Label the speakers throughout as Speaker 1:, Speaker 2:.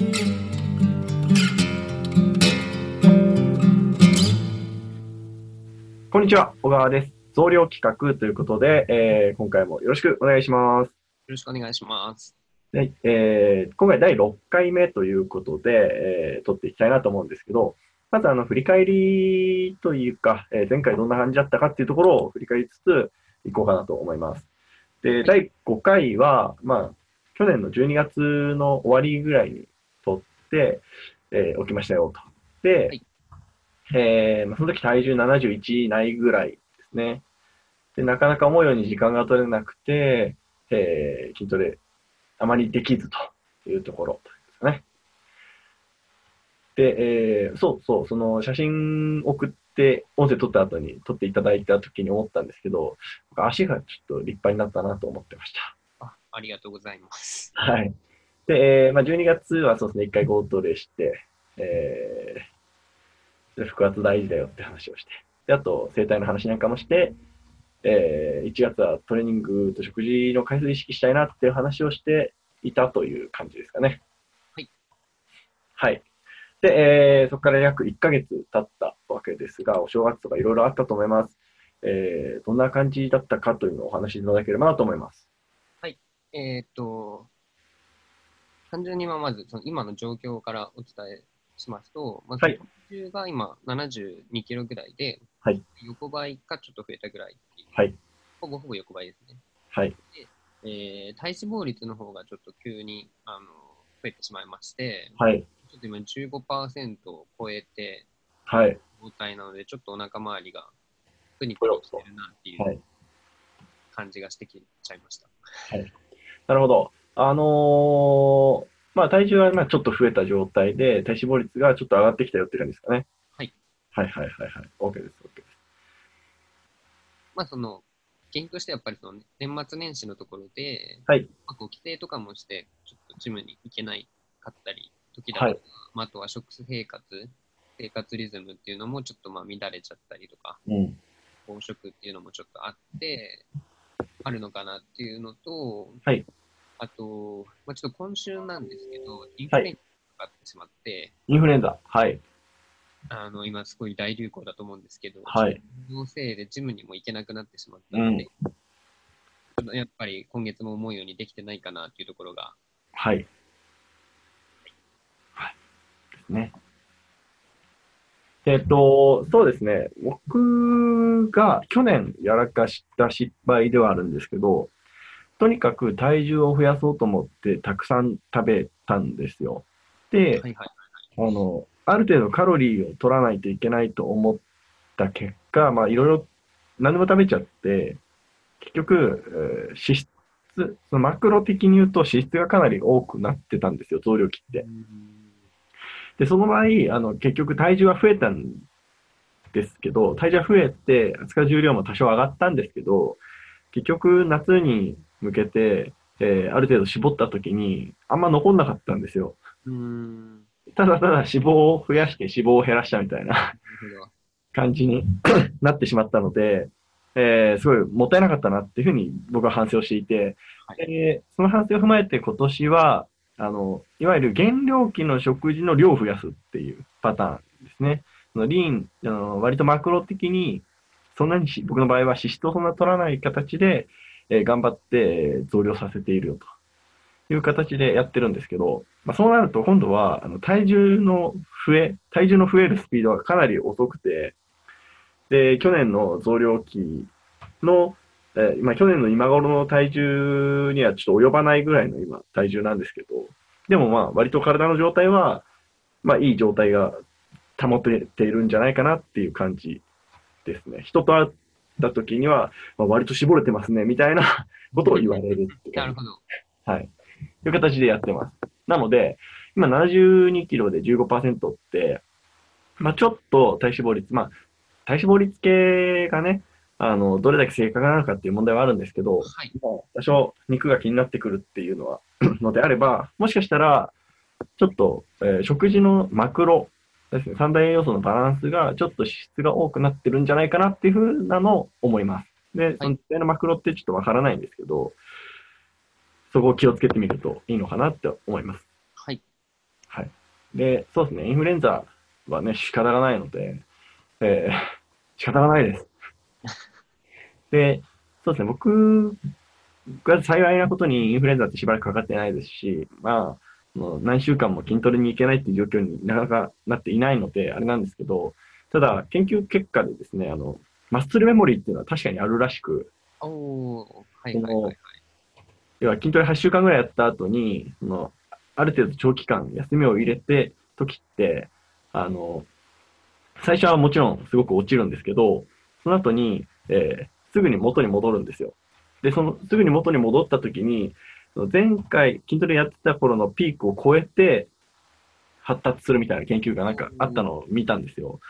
Speaker 1: こんにちは、小川です。増量企画ということで、えー今回もよろしくお願いします。
Speaker 2: よろしくお願いします。
Speaker 1: はいえー今回第6回目ということで、えー撮っていきたいなと思うんですけど、まずあの振り返りというか、えー前回どんな感じだったかっていうところを振り返りつついこうかなと思います。で、第5回は、まあ、去年の12月の終わりぐらいにえー起きましたよと。で、
Speaker 2: はい
Speaker 1: えーまあ、その時体重71ないぐらいですね。で、なかなか思うように時間が取れなくて、えー筋トレあまりできずというところですかね。で、えーそうそう、その写真送って、音声撮った後に撮っていただいた時に思ったんですけど、僕足がちょっと立派になったなと思ってました。
Speaker 2: あありがとうございます。
Speaker 1: はい。で、えーまあ、12月はそうですね、1回ゴートレして、えーで腹圧大事だよって話をして、であと、生体の話なんかもして、えー1月はトレーニングと食事の回数意識したいなっていう話をしていたという感じですかね。
Speaker 2: はい。
Speaker 1: はい。で、えーそこから約1ヶ月経ったわけですが、お正月とかいろいろあったと思います。えーどんな感じだったかというのをお話しいただければなと思います。
Speaker 2: えーっと、単純にまあまずその今の状況からお伝えしますと、まず
Speaker 1: はい
Speaker 2: 体重が今72キロぐらいで、
Speaker 1: はい
Speaker 2: 横ばいかちょっと増えたぐらい
Speaker 1: はい
Speaker 2: ほぼほぼ横ばいですね。
Speaker 1: はい。
Speaker 2: えー体脂肪率の方がちょっと急にあの増えてしまいまして、
Speaker 1: はい。
Speaker 2: ちょっと今15%を超えて
Speaker 1: はい。
Speaker 2: 状態なので、ちょっとお腹周りがプニプニしてるなってい
Speaker 1: はいう
Speaker 2: 感じがしてきちゃいました。
Speaker 1: なるほど。あのーまあ体重はまあちょっと増えた状態で、体脂肪率がちょっと上がってきたよって感じですかね。
Speaker 2: はい。
Speaker 1: はいはいはいはい。OK です、OK です。
Speaker 2: まあその、原因としてやっぱりその年末年始のところで、
Speaker 1: はい
Speaker 2: まあ、こう規制とかもして、ちょっとジムに行けないかったり、時だとか、
Speaker 1: はい
Speaker 2: まあ、あとは食生活、生活リズムっていうのもちょっとまあ乱れちゃったりとか、
Speaker 1: うん。
Speaker 2: 飽食っていうのもちょっとあって、あるのかなっていうのと、
Speaker 1: はい
Speaker 2: あと、まあ、ちょっと今週なんですけど、インフルエンザがかかってしまって、
Speaker 1: インフルエンザ。はい。
Speaker 2: あの今すごい大流行だと思うんですけど、
Speaker 1: はい。
Speaker 2: そのせいでジムにも行けなくなってしまったので、ちょっとやっぱり今月も思うようにできてないかなっていうところが、
Speaker 1: はい。はい。ですね。えっと、そうですね。僕が去年やらかした失敗ではあるんですけど、とにかく体重を増やそうと思ってたくさん食べたんですよ。で、
Speaker 2: はいはい。
Speaker 1: あの、ある程度カロリーを取らないといけないと思った結果、まあいろいろ何でも食べちゃって、結局、えー脂質、そのマクロ的に言うと脂質がかなり多くなってたんですよ、増量期って。で、その場合、あの、結局体重は増えたんですけど、体重は増えて、扱う重量も多少上がったんですけど、結局夏に向けて、えーある程度絞った時に、あんま残んなかったんですよ。
Speaker 2: うーん。
Speaker 1: ただただ脂肪を増やして脂肪を減らしたみたいな。感じに なってしまったので、えーすごいもったいなかったなっていうふうに僕は反省をしていて、
Speaker 2: はい
Speaker 1: でその反省を踏まえて今年は、あの、いわゆる減量期の食事の量を増やすっていうパターンですね。そのリーン、あの割とマクロ的に、そんなにし僕の場合は脂質をそんな取らない形で、え頑張って増量させているよという形でやってるんですけど、まあ、そうなると今度はあの体重の増え、体重の増えるスピードがかなり遅くて、で、去年の増量期の、えまあ、去年の今頃の体重にはちょっと及ばないぐらいの今、体重なんですけど、でもまあ、割と体の状態は、まあ、いい状態が保てているんじゃないかなっていう感じですね。人と会った時には、まあ、割と絞れてますね、みたいな ことを言われるって
Speaker 2: なるほど。
Speaker 1: はい。という形でやってます。なので、今72キロで15%って、まあちょっと体脂肪率、まあ体脂肪率系がね、あの、どれだけ正確なのかっていう問題はあるんですけど、
Speaker 2: はい。
Speaker 1: まあ多少肉が気になってくるっていうのは、のであれば、もしかしたら、ちょっと、えー食事のマクロですね、三大栄養素のバランスがちょっと脂質が多くなってるんじゃないかなっていうふうなのを思います。で、その実際のマクロってちょっとわからないんですけど、そこを気をつけてみるといいのかなって思います。
Speaker 2: はい。
Speaker 1: はい。で、そうですね、インフルエンザはね、仕方がないので、えー、仕方がないです。で、そうですね、僕が幸いなことにインフルエンザってしばらくかかってないですし、まあ、もう何週間も筋トレに行けないっていう状況になかなかなっていないので、あれなんですけど、ただ、研究結果でですね、あの、マッスルメモリーっていうのは確かにあるらしく、
Speaker 2: おー、はいはいはいはい。
Speaker 1: 要は筋トレ8週間ぐらいやった後に、その、ある程度長期間休みを入れて時って、あの、最初はもちろんすごく落ちるんですけど、その後に、えーすぐに元に戻るんですよ。で、その、すぐに元に戻った時に、前回筋トレやってた頃のピークを超えて発達するみたいな研究がなんかあったのを見たんですよ。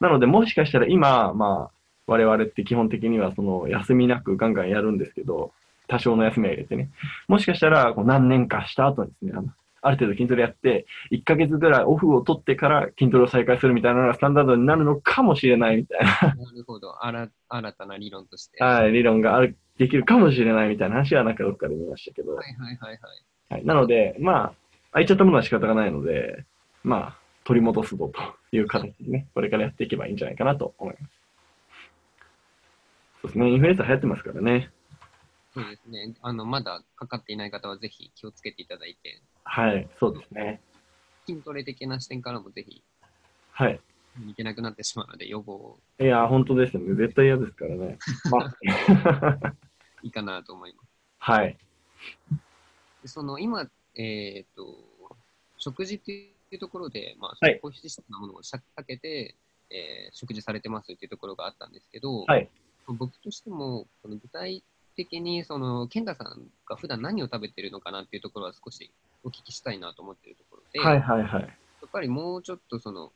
Speaker 1: なので、もしかしたら今、まあ、我々って基本的にはその休みなくガンガンやるんですけど、多少の休みを入れてね。もしかしたら、こう何年かした後にですね、あのある程度筋トレやって、1ヶ月ぐらいオフを取ってから筋トレを再開するみたいなのがスタンダードになるのかもしれないみたいな、
Speaker 2: なるほど。あら新たな理論として。
Speaker 1: はい、理論がある、できるかもしれないみたいな話はなんかどっかで見ましたけど、
Speaker 2: はいはいはいはい。
Speaker 1: はい、なので、まあ、空いちゃったものは仕方がないので、まあ、取り戻すぞという形でね、これからやっていけばいいんじゃないかなと思います。そうですね、インフルエンザ流行ってますからね。
Speaker 2: そうですね。あの、まだかかっていない方はぜひ気をつけていただいて、
Speaker 1: はい、そうですね。
Speaker 2: 筋トレ的な視点からもぜひ
Speaker 1: はい。
Speaker 2: いけなくなってしまうので、予防を
Speaker 1: いや、本当ですよね。絶対嫌ですからね。まあ、
Speaker 2: いいかなと思います。
Speaker 1: はい。
Speaker 2: でその今、えっ、と、食事っていうところで、まあ、
Speaker 1: はい
Speaker 2: 高質なものを避けて、えー食事されてますっていうところがあったんですけど、
Speaker 1: はい
Speaker 2: 僕としても、その具体的に、その、健太さんが普段何を食べてるのかなっていうところは少しお聞きしたいなと思ってるところで、
Speaker 1: はいはいはい。
Speaker 2: やっぱりもうちょっとその、あ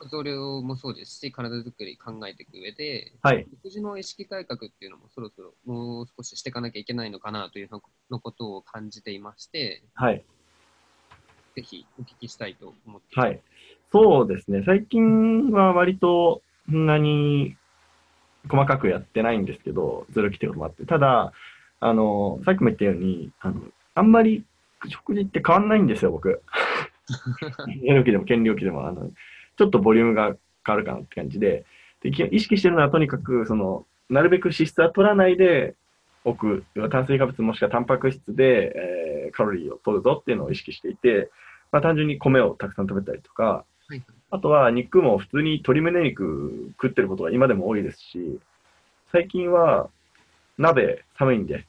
Speaker 2: の、それもそうですし、体作り考えていく上で、
Speaker 1: はい。
Speaker 2: 食事の意識改革っていうのもそろそろもう少ししていかなきゃいけないのかなというののことを感じていまして、
Speaker 1: はい。
Speaker 2: ぜひお聞きしたいと思っています。
Speaker 1: はい。そうですね。最近は割と、そんなに細かくやってないんですけど、ずる来てることもあって。ただ、あの、さっきも言ったように、あの、あんまり食事って変わんないんですよ、僕。家料機でも兼料機でも、あの、ちょっとボリュームが変わるかなって感じで、でき意識してるのはとにかく、その、なるべく脂質は取らないでおく、炭水化物もしくはタンパク質で、えーカロリーを取るぞっていうのを意識していて、まあ、単純に米をたくさん食べたりとか、
Speaker 2: はい
Speaker 1: あとは肉も普通に鶏胸肉食ってることが今でも多いですし、最近は鍋寒いんで、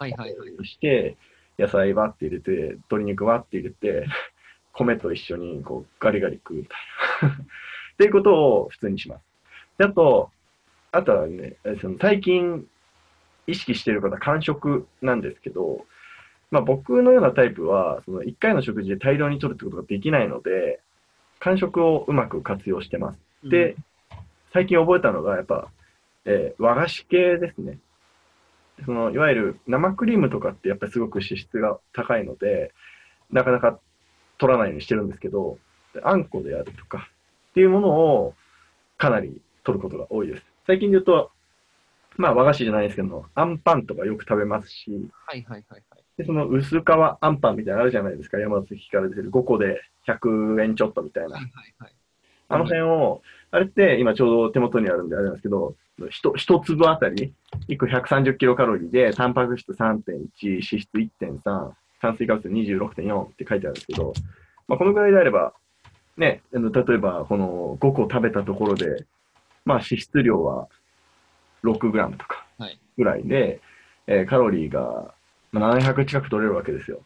Speaker 2: はいはいはい。
Speaker 1: して、野菜わって入れて、鶏肉わって入れて、米と一緒にこうガリガリ食うみたいな。っていうことを普通にします。であと、あとはね、えその最近意識していることは間食なんですけど、まあ僕のようなタイプは、その1回の食事で大量に取るってことができないので、間食をうまく活用してます。で、最近覚えたのが、やっぱ、えー和菓子系ですね。その、いわゆる生クリームとかってやっぱりすごく脂質が高いので、なかなか取らないようにしてるんですけど、あんこであるとかっていうものをかなり取ることが多いです。最近で言うと、まあ和菓子じゃないですけど、あんパンとかよく食べますし、
Speaker 2: はいはいはいはい。
Speaker 1: で、その薄皮あんパンみたいなのあるじゃないですか。山崎から出てる5個で100円ちょっとみたいな
Speaker 2: はい。はいはい。
Speaker 1: あの辺を、あれって今ちょうど手元にあるんであれなんですけど、ひと一粒あたり、1個130キロカロリーで、タンパク質3.1、脂質1.3、炭水化物26.4って書いてあるんですけど、まあ、このぐらいであれば、ね、あの例えばこの5個食べたところで、まあ脂質量は6グラムとか
Speaker 2: はい
Speaker 1: ぐらいで、えーカロリーがまあ700近く取れるわけですよ。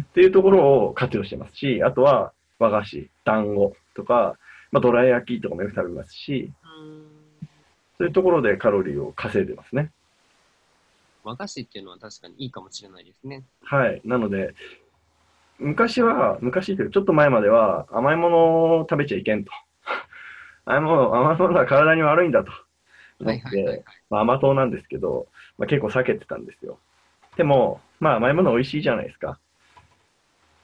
Speaker 1: っていうところを活用してますし、あとは和菓子、団子とか、まあ、どら焼きとかもよく食べますし、そういうところでカロリーを稼いでますね。
Speaker 2: 和菓子っていうのは確かにいいかもしれないですね。
Speaker 1: はい。なので、昔は、昔っていうかちょっと前までは甘いものを食べちゃいけんと。甘いもの、甘いものは体に悪いんだと。
Speaker 2: はいはいはい。
Speaker 1: まあ甘党なんですけど、まあ、結構避けてたんですよ。でも、まあ甘いもの美味しいじゃないですか。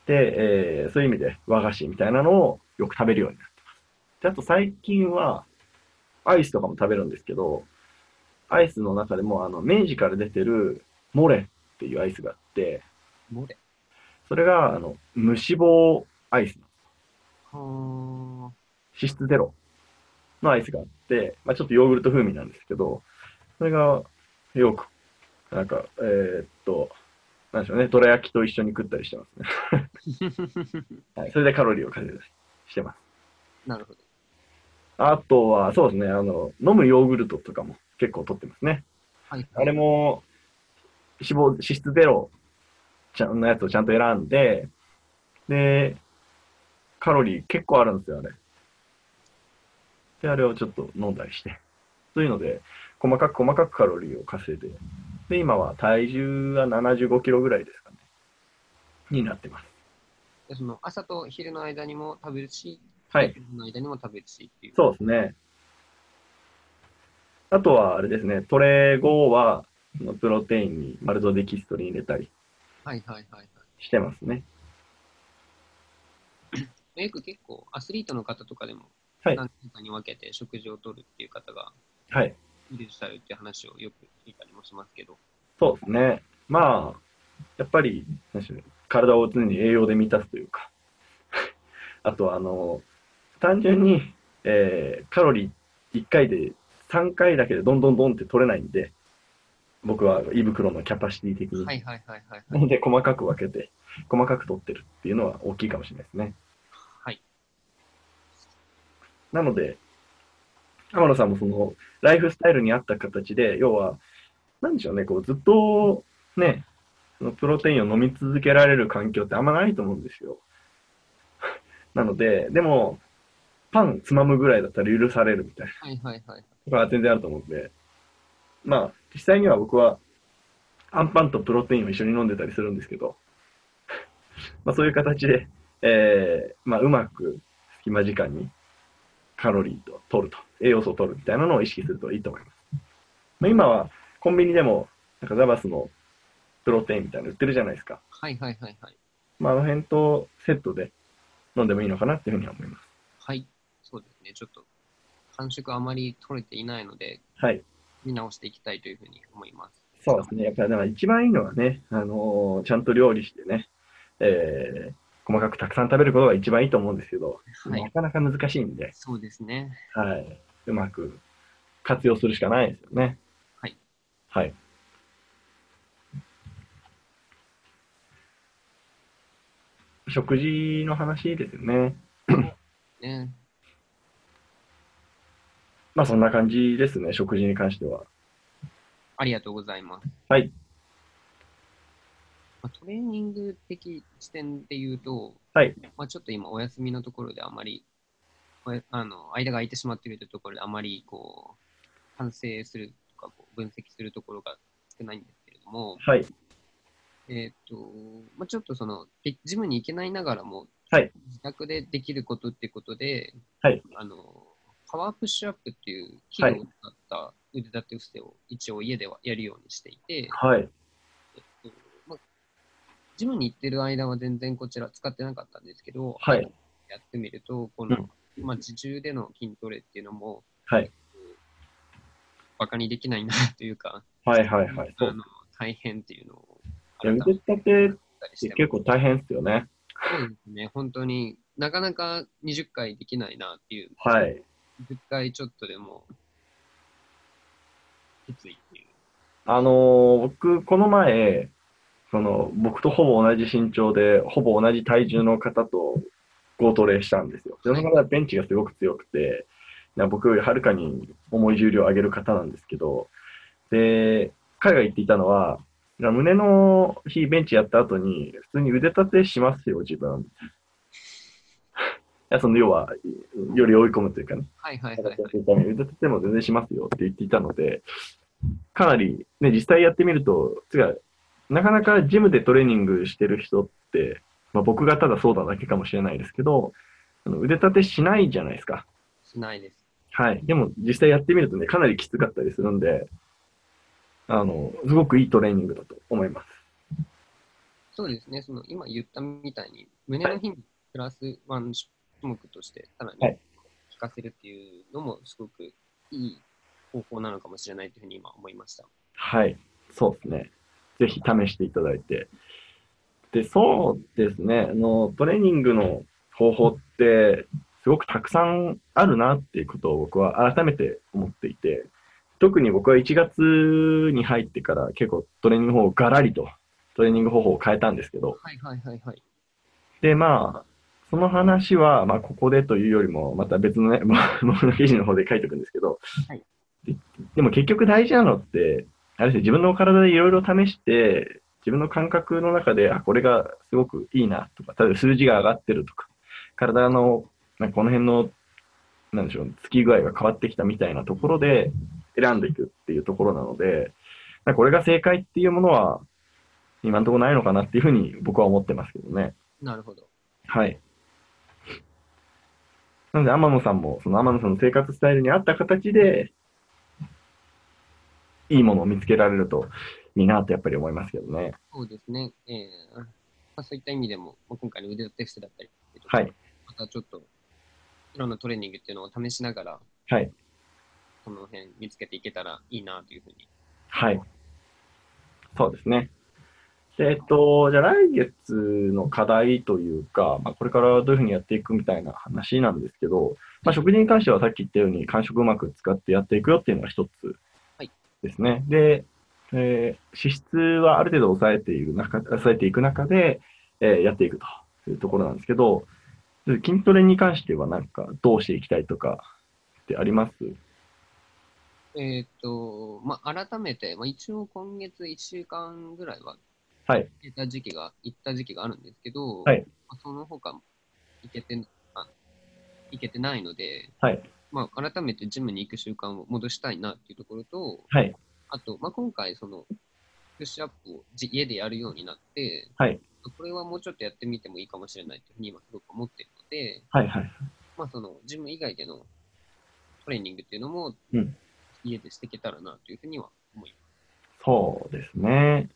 Speaker 1: で、えーそういう意味で和菓子みたいなのをよく食べるようになってます。で、あと最近は、アイスとかも食べるんですけど、アイスの中でも、あの、明治から出てるモレっていうアイスがあって、
Speaker 2: モレ。
Speaker 1: それが、あの、無脂肪アイス。
Speaker 2: は
Speaker 1: 脂質ゼロのアイスがあって、まあ、ちょっとヨーグルト風味なんですけど、それがよく、なんか、えーっと、なんでしょうね、どら焼きと一緒に食ったりしてますね。
Speaker 2: ー
Speaker 1: はい、それでカロリーを稼いだりしてます。
Speaker 2: なるほど。
Speaker 1: あとは、そうですね、あの、飲むヨーグルトとかも結構取ってますね。
Speaker 2: はい。
Speaker 1: あれも、脂肪、脂質ゼロちゃんのやつをちゃんと選んで、で、カロリー結構あるんですよ、あれ。で、あれをちょっと飲んだりして。そういうので、細かく細かくカロリーを稼いで、で、今は体重は75キロぐらいですかね。になってます。
Speaker 2: でその朝と昼の間にも食べるし、
Speaker 1: はい。
Speaker 2: 昼の間にも食べるしっていう。
Speaker 1: そうですね。あとは、あれですね、トレ後は、プロテインにマルトデキストリン入れたり
Speaker 2: はいはいはいはい。
Speaker 1: してますね。
Speaker 2: よく結構アスリートの方とかでも
Speaker 1: はい
Speaker 2: 何回かに分けて食事をとるっていう方が
Speaker 1: はい。
Speaker 2: いらっしゃるっていう話をよく聞いたりもしますけど。
Speaker 1: そうですね。まあ、やっぱり、体を常に栄養で満たすというか、あとは、あの、単純に、えーカロリー1回で3回だけでどんどんどんって取れないんで、僕は胃袋のキャパシティ的に。
Speaker 2: はいはいはいはい
Speaker 1: なので、細かく分けて、細かく取ってるっていうのは大きいかもしれないですね。
Speaker 2: はい。
Speaker 1: なので、天野さんもその、ライフスタイルに合った形で、要は、なんでしょうね、こう、ずっと、ね、そのプロテインを飲み続けられる環境ってあんまないと思うんですよ。なので、でも、パンつまむぐらいだったら許されるみたいな。
Speaker 2: はいはいはい。
Speaker 1: とかは全然あると思うんで、まあ、実際には僕は、アンパンとプロテインを一緒に飲んでたりするんですけど、まあそういう形で、えー、まあうまく隙間時間にカロリーと取ると、栄養素を取るみたいなのを意識するといいと思います。まあ、今はコンビニでも、なんかザバスのプロテインみたいなの売ってるじゃないですか。
Speaker 2: はいはいはいはい。
Speaker 1: まああの辺とセットで飲んでもいいのかなっていうふうには思います。
Speaker 2: はい。そうですね。ちょっと、感触あまり取れていないので、
Speaker 1: はい。
Speaker 2: 見直していきたいというふうに思います。
Speaker 1: そうですね。やっぱりだから一番いいのはね、あのーちゃんと料理してね、えー細かくたくさん食べることが一番いいと思うんですけど、
Speaker 2: はい
Speaker 1: なかなか難しいんで、
Speaker 2: そうですね。
Speaker 1: はい。うまく活用するしかないですよね。
Speaker 2: はい。
Speaker 1: はい。食事の話ですよね。
Speaker 2: ね。
Speaker 1: まあそんな感じですね、食事に関しては。
Speaker 2: ありがとうございます。
Speaker 1: はい。
Speaker 2: まあ、トレーニング的視点で言うと、
Speaker 1: はい。
Speaker 2: まあ、ちょっと今お休みのところであまり、あの間が空いてしまっているというところであまりこう反省するとかこう分析するところが少ないんですけれども、
Speaker 1: はい。
Speaker 2: えっ、と、まあ、ちょっとその、でジムに行けないながらも、
Speaker 1: はい
Speaker 2: 自宅でできることってことで、
Speaker 1: はい
Speaker 2: あの、パワープッシュアップっていう器具を使った腕立て伏せを一応家ではやるようにしていて、
Speaker 1: はい。
Speaker 2: えっとまあ、ジムに行ってる間は全然こちら使ってなかったんですけど、
Speaker 1: はい
Speaker 2: やってみると、この、まあ、自重での筋トレっていうのも、
Speaker 1: はい。
Speaker 2: バカにできないなというか、
Speaker 1: はいはいはい。
Speaker 2: あの大変っていうのを
Speaker 1: 腕立て
Speaker 2: たりして
Speaker 1: 結構大変ですよね。
Speaker 2: そうですね、本当になかなか20回できないなっていう、
Speaker 1: はい。
Speaker 2: 10回ちょっとでもきついっていう。
Speaker 1: あのー僕、この前、その、僕とほぼ同じ身長で、ほぼ同じ体重の方と、ゴートレしたんですよ。その方はベンチがすごく強くて、な僕よりはるかに重い重量を上げる方なんですけど、で、彼が言っていたのは、胸の日ベンチやった後に、普通に腕立てしますよ、自分。その、要は、より追い込むというかね。
Speaker 2: はいはいはい、はい
Speaker 1: 形をするために腕立ても全然しますよって言っていたので、かなり、ね、実際やってみると、つかなかなかジムでトレーニングしてる人って、まあ、僕がただそうだだけかもしれないですけど、あの腕立てしないじゃないですか。
Speaker 2: しないです。
Speaker 1: はい。でも実際やってみるとね、かなりきつかったりするんで、あの、すごくいいトレーニングだと思います。
Speaker 2: そうですね、その今言ったみたいに、胸の日にプラスワン種目として、さらに
Speaker 1: はい
Speaker 2: 効かせるっていうのも、すごくいい方法なのかもしれないというふうに今思いました。
Speaker 1: はい。そうですね。ぜひ試していただいて。で、そうですね。あの、トレーニングの方法って、すごくたくさんあるなっていうことを僕は改めて思っていて、特に僕は1月に入ってから結構トレーニング方法をガラリとトレーニング方法を変えたんですけど、
Speaker 2: はいはいはいはい。
Speaker 1: で、まあ、その話は、まあ、ここでというよりも、また別のね、僕の記事の方で書いておくんですけど、
Speaker 2: はい
Speaker 1: ででも結局大事なのって、あれですよ、自分の体でいろいろ試して、自分の感覚の中で、あ、これがすごくいいなとか、例えば数字が上がってるとか、体の、なんかこの辺の、なんでしょう、つき具合が変わってきたみたいなところで選んでいくっていうところなので、なんかこれが正解っていうものは、今のところないのかなっていうふうに僕は思ってますけどね。
Speaker 2: なるほど。
Speaker 1: はい。なので、天野さんも、その天野さんの生活スタイルに合った形で、いいものを見つけられるといいなとやっぱり思いますけどね。
Speaker 2: そうですね。えーまあ、そういった意味でも、まあ、今回の腕テストだったり、
Speaker 1: はい。
Speaker 2: またちょっと、いろんなトレーニングっていうのを試しながら、
Speaker 1: はい。
Speaker 2: この辺見つけていけたらいいなというふうに。
Speaker 1: はい。そうですね。で、えっと、じゃあ来月の課題というか、まあ、これからどういうふうにやっていくみたいな話なんですけど、まあ、食事に関してはさっき言ったように間食うまく使ってやっていくよっていうのが一つ
Speaker 2: はい
Speaker 1: ですね。で、えー脂質はある程度抑えている中、抑えていく中で、えーやっていくというところなんですけど、筋トレに関してはなんかどうしていきたいとかってあります？
Speaker 2: えっ、と、まあ、改めて、まあ、一応今月1週間ぐらいは
Speaker 1: はい。
Speaker 2: 行った時期が、行った時期があるんですけど、
Speaker 1: はい
Speaker 2: まあ、その他行けて、あ行けてないので、
Speaker 1: はい。
Speaker 2: まあ、改めてジムに行く習慣を戻したいなっていうところと、
Speaker 1: はい。
Speaker 2: あと、まあ、今回、その、プッシュアップをじ家でやるようになって、
Speaker 1: はい。
Speaker 2: これはもうちょっとやってみてもいいかもしれないというふうに今すごく思っているので、
Speaker 1: はい。はい。
Speaker 2: まあ、その、ジム以外でのトレーニングっていうのも
Speaker 1: うん、
Speaker 2: 家でしていけたらなというふうには思いま
Speaker 1: そうですね。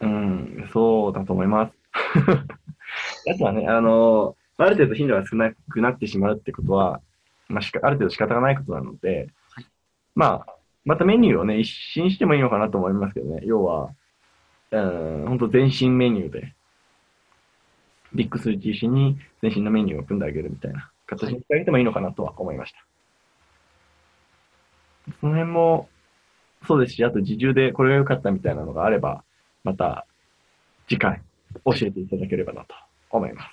Speaker 1: うん、そうだと思います。あとはね、あの、ある程度頻度が少なくなってしまうってことは、まあ、しかある程度仕方がないことなので、
Speaker 2: はい
Speaker 1: まあ、またメニューをね、一新してもいいのかなと思いますけどね。要は、うん、本当全身メニューで、ビッグ数中心に全身のメニューを組んであげるみたいな形にしてあげてもいいのかなとは思いました。その辺も、そうですし、あと自重でこれが良かったみたいなのがあれば、また次回教えていただければなと思います。
Speaker 2: す。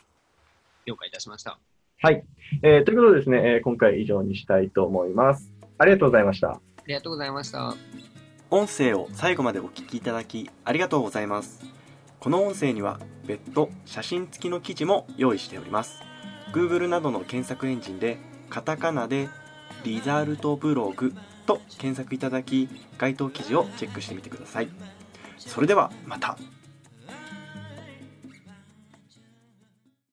Speaker 2: 了解いたしました。あ
Speaker 1: はい。えーということでですね、えー今回以上にしたいと思います。ありがとうございました。
Speaker 2: りがとうございました。
Speaker 3: 音声を最後までお聞きいただきありがとうございますこの音声には別途写真付きの記事も用意しております Google などの検索エンジンでカタカナでリザルトブログと検索いただき該当記事をチェックしてみてくださいそれではまた。